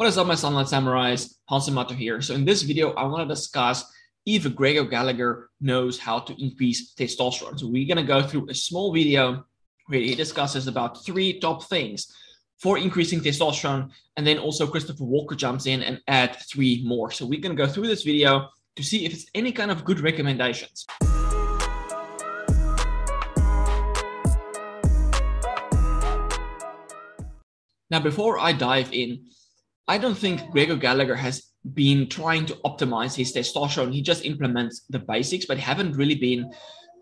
What is up, my Sunlight Samurais? Hans Mato here. So in this video, I want to discuss if Greg O'Gallagher knows how to increase testosterone. So we're going to go through a small video where he discusses about three top things for increasing testosterone. And then also Christopher Walker jumps in and add three more. So we're going to go through this video to see if it's any kind of good recommendations. Now, before I dive in, I don't think Greg O'Gallagher has been trying to optimize his testosterone. He just implements the basics, but haven't really been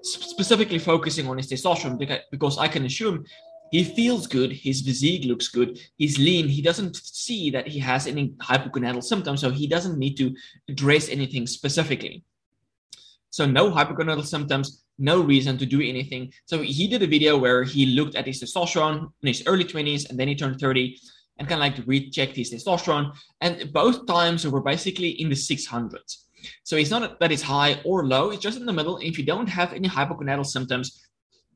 specifically focusing on his testosterone because I can assume he feels good, his physique looks good, he's lean, he doesn't see that he has any hypogonadal symptoms, so he doesn't need to address anything specifically. So no hypogonadal symptoms, no reason to do anything. So he did a video where he looked at his testosterone in his early 20s and then he turned 30 and kind of like rechecked his testosterone. And both times were basically in the 600s. So it's not that it's high or low, it's just in the middle. If you don't have any hypogonadal symptoms,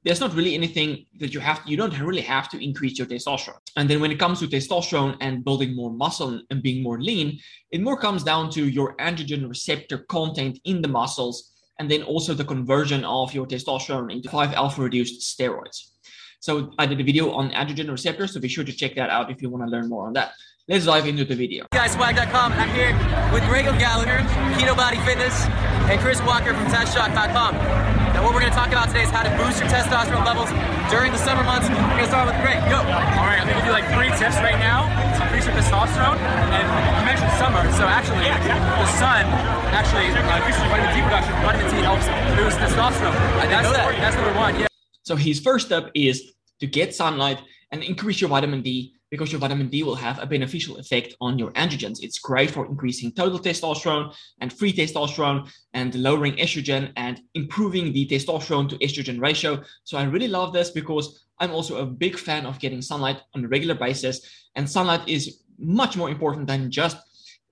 there's not really anything that you have you don't really have to increase your testosterone and then when it comes to testosterone and building more muscle and being more lean it more comes down to your androgen receptor content in the muscles and then also the conversion of your testosterone into 5 alpha reduced steroids so I did a video on androgen receptors, so be sure to check that out if you want to learn more on that. Let's dive into the video. Hey guys, swag.com. I'm here with Greg O'Gallagher, Keto Body Fitness, and Chris Walker from TestShock.com. Now, what we're going to talk about today is how to boost your testosterone levels during the summer months. We're going to start with Greg. Go. All right, I'm going to give you like three tips right now to increase your testosterone. And you mentioned summer, so actually, the sun actually uh, increases vitamin D production. Vitamin D helps boost testosterone. I didn't that's, know that. That's number one. Yeah. So his first step is to get sunlight and increase your vitamin D because your vitamin D will have a beneficial effect on your androgens. It's great for increasing total testosterone and free testosterone and lowering estrogen and improving the testosterone to estrogen ratio. So I really love this because I'm also a big fan of getting sunlight on a regular basis. And sunlight is much more important than just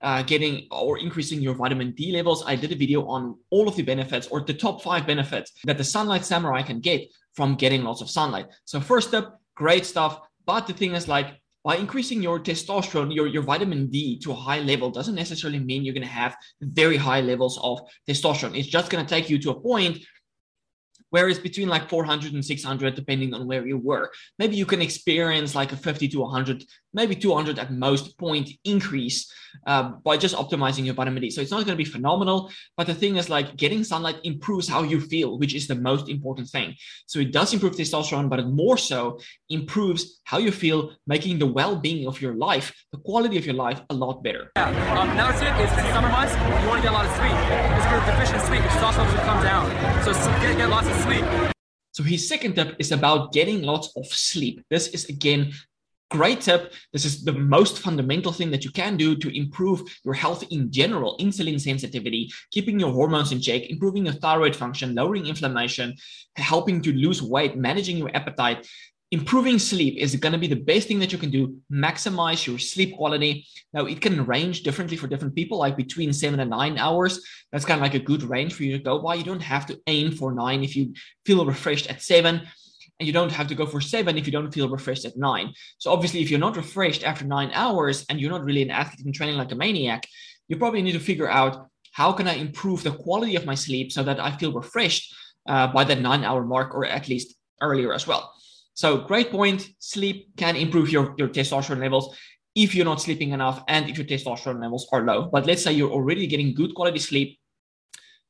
uh, getting or increasing your vitamin D levels. I did a video on all of the benefits or the top five benefits that the Sunlight Samurai can get from getting lots of sunlight. So first step, great stuff. But the thing is like by increasing your testosterone, your, your vitamin D to a high level doesn't necessarily mean you're going to have very high levels of testosterone. It's just going to take you to a point where it's between like 400 and 600, depending on where you were. Maybe you can experience like a 50 to 100, maybe 200 at most point increase uh, by just optimizing your vitamin D. So it's not going to be phenomenal, but the thing is like getting sunlight improves how you feel, which is the most important thing. So it does improve testosterone, but it more so improves how you feel, making the well-being of your life, the quality of your life, a lot better. Yeah. Um, another tip summer months, you want to get a lot of sleep. If you're deficient in sleep, testosterone come down. So get, get lots of sleep. So his second tip is about getting lots of sleep. This is again great tip. This is the most fundamental thing that you can do to improve your health in general, insulin sensitivity, keeping your hormones in check, improving your thyroid function, lowering inflammation, helping to lose weight, managing your appetite. Improving sleep is going to be the best thing that you can do. Maximize your sleep quality. Now, it can range differently for different people, like between seven and nine hours. That's kind of like a good range for you to go by. You don't have to aim for nine if you feel refreshed at seven and you don't have to go for seven if you don't feel refreshed at nine. So obviously, if you're not refreshed after nine hours and you're not really an athlete and training like a maniac, you probably need to figure out how can I improve the quality of my sleep so that I feel refreshed uh, by that nine hour mark or at least earlier as well. So great point. Sleep can improve your, your testosterone levels if you're not sleeping enough and if your testosterone levels are low. But let's say you're already getting good quality sleep.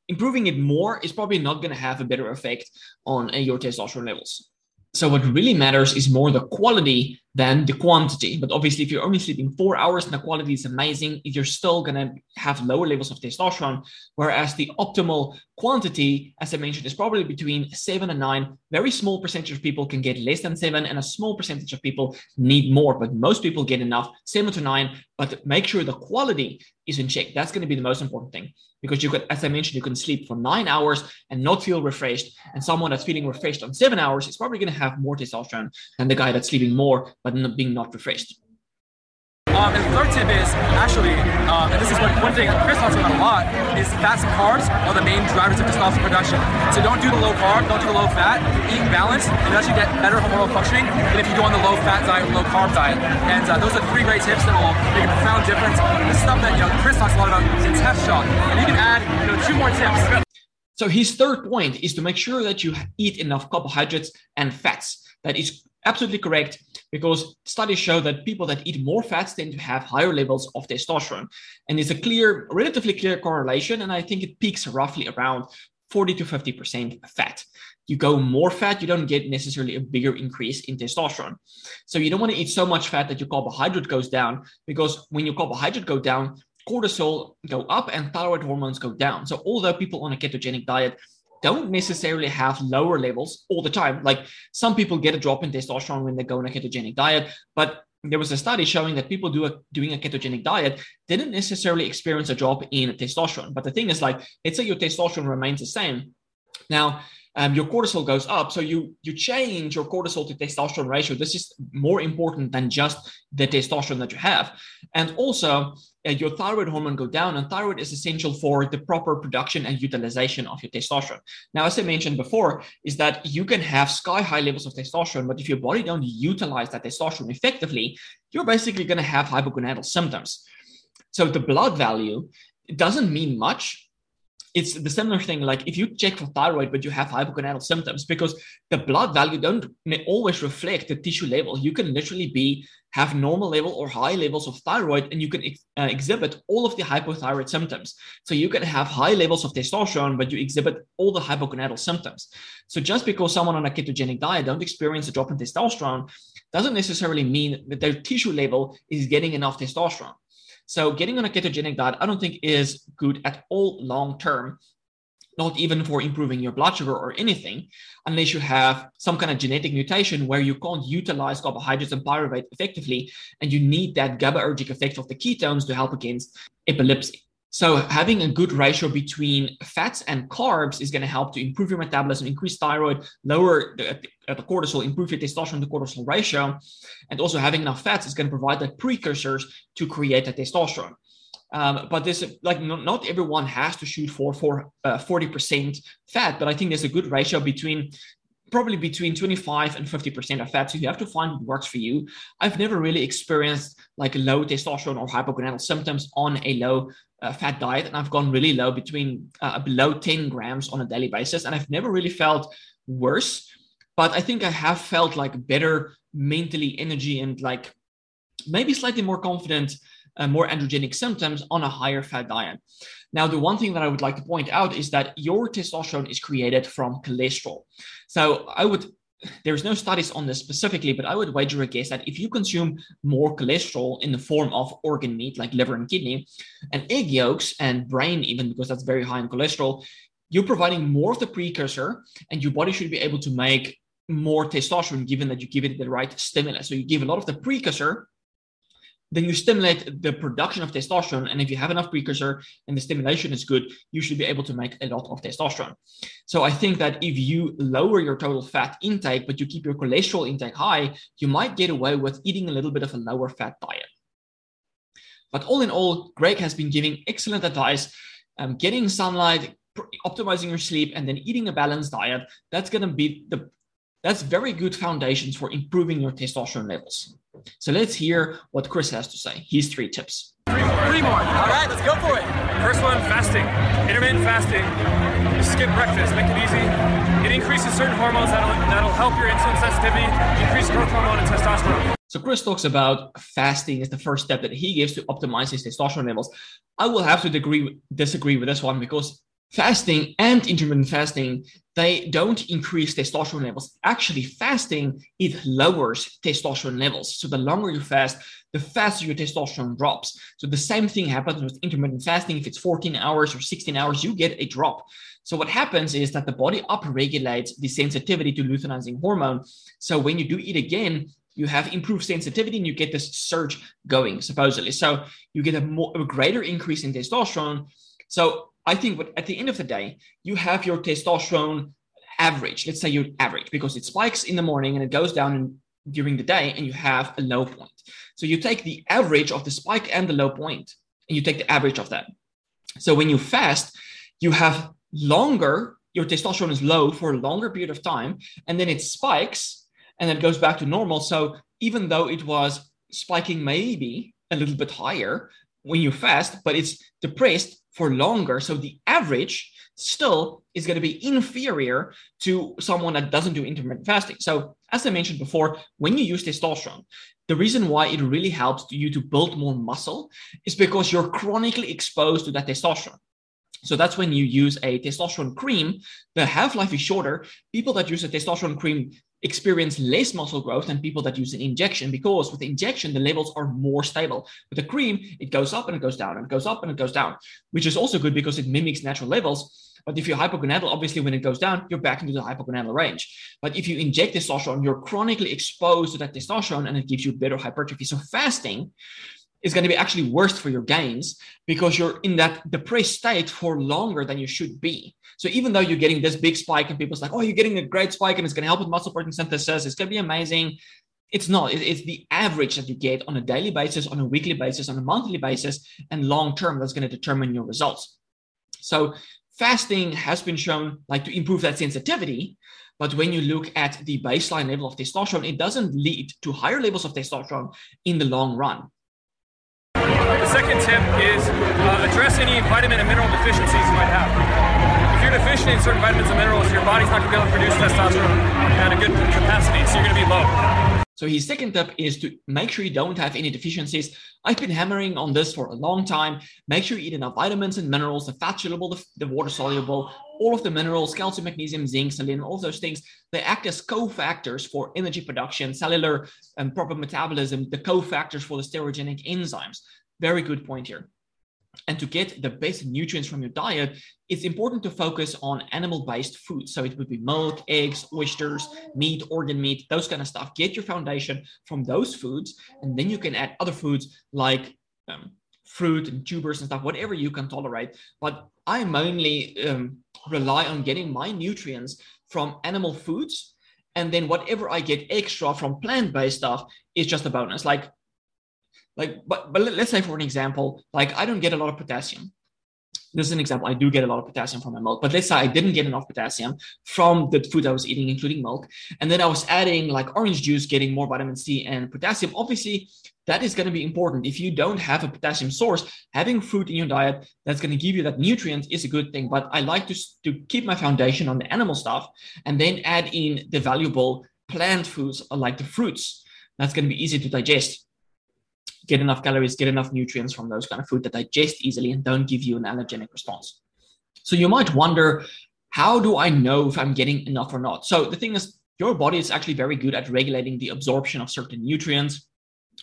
Improving it more is probably not going to have a better effect on uh, your testosterone levels. So what really matters is more the quality than the quantity. But obviously, if you're only sleeping four hours and the quality is amazing, you're still going to have lower levels of testosterone. Whereas the optimal quantity, as I mentioned, is probably between seven and nine. Very small percentage of people can get less than seven, and a small percentage of people need more. But most people get enough, seven to nine. But make sure the quality is in check. That's going to be the most important thing because you could, as I mentioned, you can sleep for nine hours and not feel refreshed. And someone that's feeling refreshed on seven hours is probably going to have more testosterone than the guy that's sleeping more but not being not refreshed. Um, and the third tip is actually, um, and this is what, one thing Chris talks about a lot, is fats and carbs are the main drivers of testosterone production. So don't do the low carb, don't do the low fat, eat balanced, and actually get better hormonal functioning than if you go on the low fat diet or low carb diet. And uh, those are three great tips that will make a profound difference. The stuff that you know Chris talks a lot about is TestShock, and you can add you know two more tips. So his third point is to make sure that you eat enough carbohydrates and fats. That is absolutely correct because studies show that people that eat more fats tend to have higher levels of testosterone. And it's a clear, relatively clear correlation. And I think it peaks roughly around 40 to 50% fat. You go more fat, you don't get necessarily a bigger increase in testosterone. So you don't want to eat so much fat that your carbohydrate goes down because when your carbohydrate go down, cortisol go up and thyroid hormones go down. So although people on a ketogenic diet don't necessarily have lower levels all the time. Like some people get a drop in testosterone when they go on a ketogenic diet, but there was a study showing that people do a, doing a ketogenic diet didn't necessarily experience a drop in testosterone. But the thing is, like, let's say your testosterone remains the same. Now, um, your cortisol goes up. So you you change your cortisol to testosterone ratio. This is more important than just the testosterone that you have. And also, uh, your thyroid hormone go down, and thyroid is essential for the proper production and utilization of your testosterone. Now, as I mentioned before, is that you can have sky high levels of testosterone, but if your body don't utilize that testosterone effectively, you're basically going to have hypogonadal symptoms. So the blood value doesn't mean much it's the similar thing like if you check for thyroid but you have hypogonadal symptoms because the blood value don't always reflect the tissue level. You can literally be have normal level or high levels of thyroid and you can ex- uh, exhibit all of the hypothyroid symptoms. So you can have high levels of testosterone but you exhibit all the hypogonadal symptoms. So just because someone on a ketogenic diet don't experience a drop in testosterone doesn't necessarily mean that their tissue level is getting enough testosterone so getting on a ketogenic diet, I don't think is good at all long term, not even for improving your blood sugar or anything, unless you have some kind of genetic mutation where you can't utilize carbohydrates and pyruvate effectively, and you need that GABAergic effect of the ketones to help against epilepsy. So having a good ratio between fats and carbs is going to help to improve your metabolism, increase thyroid, lower the, uh, the cortisol, improve your testosterone to cortisol ratio, and also having enough fats is going to provide the precursors to create a testosterone. Um, but this, like, not, not, everyone has to shoot for for uh, 40% fat, but I think there's a good ratio between probably between 25 and 50% of fat. So you have to find what works for you. I've never really experienced like low testosterone or hypogonadal symptoms on a low uh, fat diet, and I've gone really low between uh, below 10 grams on a daily basis, and I've never really felt worse. But I think I have felt like better mentally, energy, and like maybe slightly more confident, uh, more androgenic symptoms on a higher fat diet. Now, the one thing that I would like to point out is that your testosterone is created from cholesterol. So I would there's no studies on this specifically, but I would wager a guess that if you consume more cholesterol in the form of organ meat like liver and kidney, and egg yolks and brain, even because that's very high in cholesterol, you're providing more of the precursor, and your body should be able to make more testosterone given that you give it the right stimulus. So you give a lot of the precursor then you stimulate the production of testosterone. And if you have enough precursor and the stimulation is good, you should be able to make a lot of testosterone. So I think that if you lower your total fat intake, but you keep your cholesterol intake high, you might get away with eating a little bit of a lower fat diet. But all in all, Greg has been giving excellent advice. Um, getting sunlight, optimizing your sleep, and then eating a balanced diet. That's going to be the that's very good foundations for improving your testosterone levels. So let's hear what Chris has to say. His three tips. Three more. Three more. All right, let's go for it. First one, fasting. Intermittent fasting. You skip breakfast, make it easy. It increases certain hormones that'll, that'll help your insulin sensitivity, increase growth hormone and testosterone. So Chris talks about fasting as the first step that he gives to optimize his testosterone levels. I will have to disagree, disagree with this one because fasting and intermittent fasting they don't increase testosterone levels. Actually fasting it lowers testosterone levels. So the longer you fast the faster your testosterone drops. So the same thing happens with intermittent fasting. If it's 14 hours or 16 hours you get a drop. So what happens is that the body upregulates the sensitivity to luteinizing hormone. So when you do eat again you have improved sensitivity and you get this surge going supposedly. So you get a more a greater increase in testosterone. So I think but at the end of the day, you have your testosterone average. Let's say you're average because it spikes in the morning and it goes down in during the day and you have a low point. So you take the average of the spike and the low point, and you take the average of that. So when you fast, you have longer, your testosterone is low for a longer period of time, and then it spikes and then it goes back to normal. So even though it was spiking maybe a little bit higher when you fast, but it's depressed for longer. So the average still is going to be inferior to someone that doesn't do intermittent fasting. So, as I mentioned before, when you use testosterone, the reason why it really helps you to build more muscle is because you're chronically exposed to that testosterone. So that's when you use a testosterone cream. The half life is shorter. People that use a testosterone cream experience less muscle growth than people that use an injection because with the injection, the levels are more stable. With the cream, it goes up and it goes down and it goes up and it goes down, which is also good because it mimics natural levels. But if you're hypogonadal, obviously when it goes down, you're back into the hypogonadal range. But if you inject testosterone, you're chronically exposed to that testosterone and it gives you better hypertrophy. So fasting is going to be actually worse for your gains because you're in that depressed state for longer than you should be. So even though you're getting this big spike and people's like, oh, you're getting a great spike and it's going to help with muscle protein synthesis, it's going to be amazing. It's not. It's the average that you get on a daily basis, on a weekly basis, on a monthly basis, and long term that's going to determine your results. So fasting has been shown like to improve that sensitivity, but when you look at the baseline level of testosterone, it doesn't lead to higher levels of testosterone in the long run. The second tip is uh, address any vitamin and mineral deficiencies you might have. If you're deficient in certain vitamins and minerals, your body's not going to be able to produce testosterone at a good capacity, so you're going to be low. So his second tip is to make sure you don't have any deficiencies. I've been hammering on this for a long time. Make sure you eat enough vitamins and minerals, the fat soluble, the, the water soluble, all of the minerals, calcium, magnesium, zinc, selenium, all those things. They act as cofactors for energy production, cellular and proper metabolism, the cofactors for the steroidogenic enzymes. Very good point here. And to get the best nutrients from your diet, it's important to focus on animal based foods. So it would be milk, eggs, oysters, meat, organ meat, those kind of stuff. Get your foundation from those foods. And then you can add other foods like um, fruit and tubers and stuff, whatever you can tolerate. But I mainly um, rely on getting my nutrients from animal foods. And then whatever I get extra from plant based stuff is just a bonus. Like like but, but let's say for an example like i don't get a lot of potassium. This is an example i do get a lot of potassium from my milk but let's say i didn't get enough potassium from the food i was eating including milk and then i was adding like orange juice getting more vitamin c and potassium. Obviously that is going to be important. If you don't have a potassium source having fruit in your diet that's going to give you that nutrient is a good thing but i like to, to keep my foundation on the animal stuff and then add in the valuable plant foods like the fruits that's going to be easy to digest get enough calories, get enough nutrients from those kind of food that digest easily and don't give you an allergenic response. So you might wonder, how do I know if I'm getting enough or not? So the thing is, your body is actually very good at regulating the absorption of certain nutrients.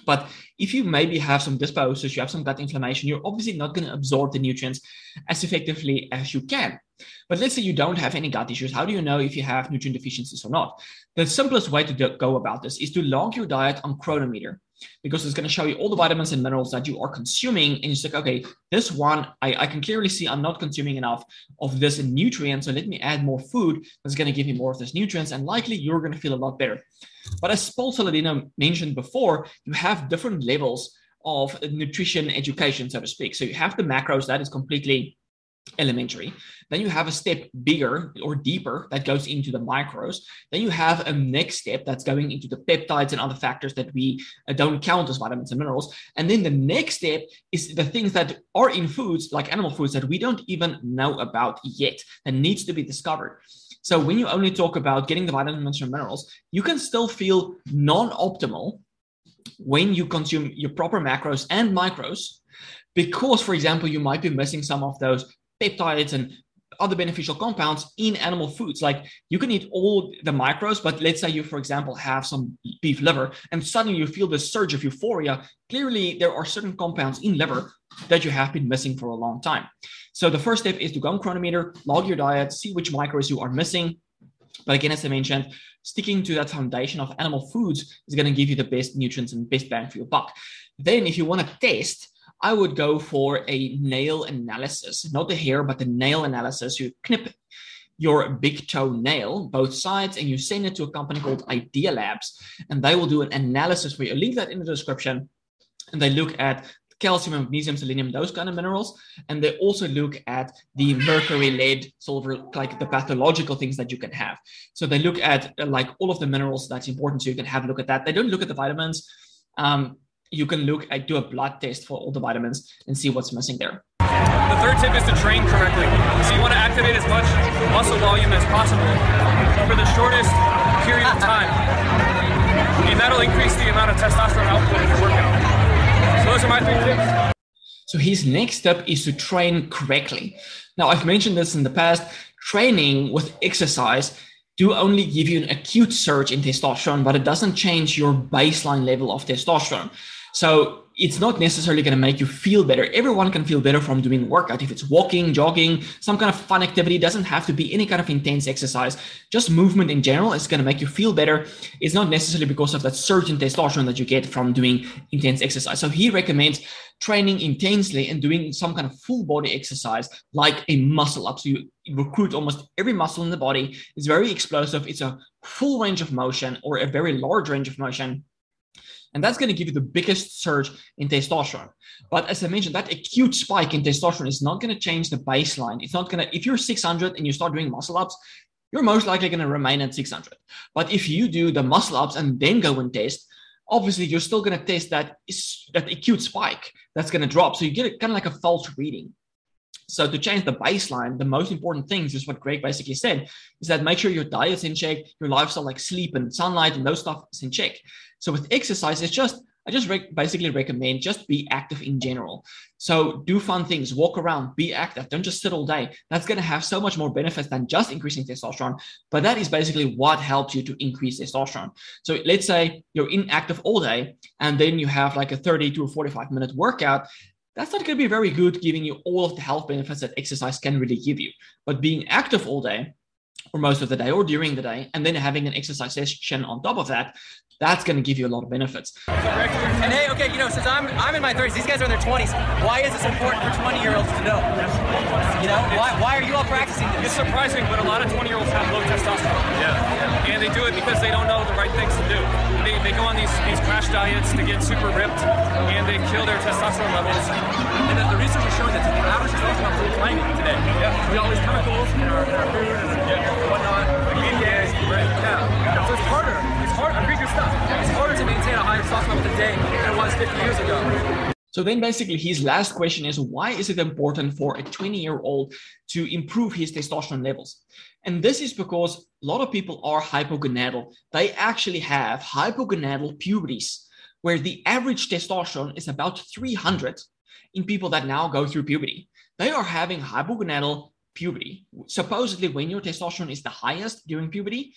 But if you maybe have some dysbiosis, you have some gut inflammation, you're obviously not going to absorb the nutrients as effectively as you can. But let's say you don't have any gut issues. How do you know if you have nutrient deficiencies or not? The simplest way to do, go about this is to log your diet on Cronometer because it's going to show you all the vitamins and minerals that you are consuming. And you're like, okay, this one, I, I can clearly see I'm not consuming enough of this nutrient. So let me add more food that's going to give me more of this nutrients. And likely you're going to feel a lot better. But as Paul Saladino mentioned before, you have different levels of nutrition education, so to speak. So you have the macros that is completely elementary. Then you have a step bigger or deeper that goes into the micros. Then you have a next step that's going into the peptides and other factors that we uh, don't count as vitamins and minerals. And then the next step is the things that are in foods, like animal foods, that we don't even know about yet, that needs to be discovered. So when you only talk about getting the vitamins and minerals, you can still feel non-optimal when you consume your proper macros and micros because for example you might be missing some of those peptides and other beneficial compounds in animal foods. Like you can eat all the micros, but let's say you, for example, have some beef liver and suddenly you feel this surge of euphoria. Clearly, there are certain compounds in liver that you have been missing for a long time. So the first step is to go on Cronometer, log your diet, see which micros you are missing. But again, as I mentioned, sticking to that foundation of animal foods is going to give you the best nutrients and best bang for your buck. Then, if you want to test, I would go for a nail analysis, not the hair, but the nail analysis. You knip your big toe nail, both sides, and you send it to a company called Idea Labs, and they will do an analysis for you. I'll link that in the description. And they look at calcium, magnesium, selenium, those kind of minerals. And they also look at the mercury, lead, silver, like the pathological things that you can have. So they look at uh, like all of the minerals that's important. So you can have a look at that. They don't look at the vitamins. Um, you can look at do a blood test for all the vitamins and see what's missing there. The third tip is to train correctly. So you want to activate as much muscle volume as possible for the shortest period of time. And that'll increase the amount of testosterone output in your workout. So those are my three tips. So his next step is to train correctly. Now I've mentioned this in the past. Training with exercise do only give you an acute surge in testosterone, but it doesn't change your baseline level of testosterone. So it's not necessarily going to make you feel better. Everyone can feel better from doing workout. If it's walking, jogging, some kind of fun activity, it doesn't have to be any kind of intense exercise. Just movement in general is going to make you feel better. It's not necessarily because of that surge in testosterone that you get from doing intense exercise. So he recommends training intensely and doing some kind of full body exercise like a muscle up. So you recruit almost every muscle in the body. It's very explosive. It's a full range of motion or a very large range of motion and that's going to give you the biggest surge in testosterone. But as I mentioned, that acute spike in testosterone is not going to change the baseline. It's not going to, if you're 600 and you start doing muscle ups, you're most likely going to remain at 600. But if you do the muscle ups and then go and test, obviously you're still going to test that, that acute spike that's going to drop. So you get it kind of like a false reading. So to change the baseline, the most important things is what Greg basically said, is that make sure your diet's in check, your lifestyle like sleep and sunlight and those stuff is in check. So with exercise, it's just I just re- basically recommend just be active in general. So do fun things, walk around, be active. Don't just sit all day. That's going to have so much more benefits than just increasing testosterone. But that is basically what helps you to increase testosterone. So let's say you're inactive all day and then you have like a 30 to a 45 minute workout that's not going to be very good giving you all of the health benefits that exercise can really give you. But being active all day or most of the day or during the day, and then having an exercise session on top of that, that's going to give you a lot of benefits. And hey, okay, you know, since I'm I'm in my 30s, these guys are in their 20s. Why is this important for 20 year olds to know? You know, why, why are you all practicing this? It's surprising, but a lot of 20 year olds have low testosterone. Yeah. And they do it because they don't know the right things to do. They, they go on these, these crash diets to get super ripped, and they kill their testosterone levels. And the, the research is showing that the average testosterone level is declining today. Yeah. We all these chemicals in our, in our food and yeah. whatnot, like BPAs, right? Yeah. So it's harder. It's hard. I'm reading your stuff. It's harder to maintain a higher testosterone level today than it was 50 years ago. So then basically his last question is why is it important for a 20 year old to improve his testosterone levels? And this is because a lot of people are hypogonadal. They actually have hypogonadal puberties where the average testosterone is about 300 in people that now go through puberty. They are having hypogonadal puberty. Supposedly when your testosterone is the highest during puberty,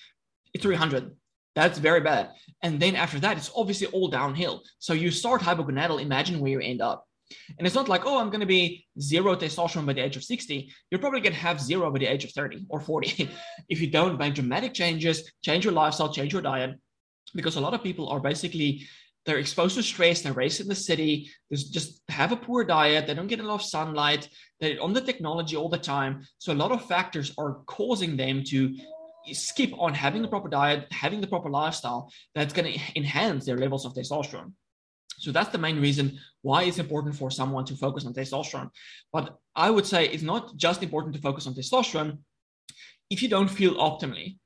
it's 300. That's very bad. And then after that, it's obviously all downhill. So you start hypogonadal, imagine where you end up. And it's not like, oh, I'm going to be zero testosterone by the age of 60. You're probably going to have zero by the age of 30 or 40 if you don't make dramatic changes, change your lifestyle, change your diet. Because a lot of people are basically they're exposed to stress, they're raised in the city, they just have a poor diet, they don't get a lot of sunlight, they're on the technology all the time. So a lot of factors are causing them to skip on having the proper diet, having the proper lifestyle that's going to enhance their levels of testosterone. So that's the main reason why it's important for someone to focus on testosterone. But I would say it's not just important to focus on testosterone. If you don't feel optimally,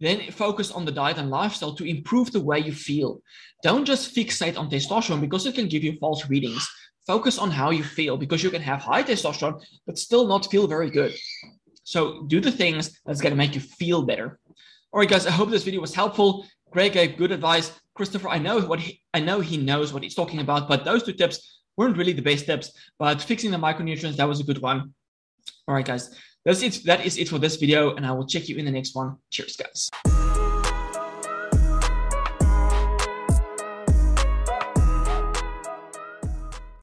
then focus on the diet and lifestyle to improve the way you feel. Don't just fixate on testosterone because it can give you false readings. Focus on how you feel because you can have high testosterone but still not feel very good. So do the things that's going to make you feel better. All right, guys, I hope this video was helpful. Greg gave good advice. Christopher, I know what he, I know he knows what he's talking about, but those two tips weren't really the best tips. But fixing the micronutrients, that was a good one. All right, guys, that's it. That is it for this video, and I will check you in the next one. Cheers, guys.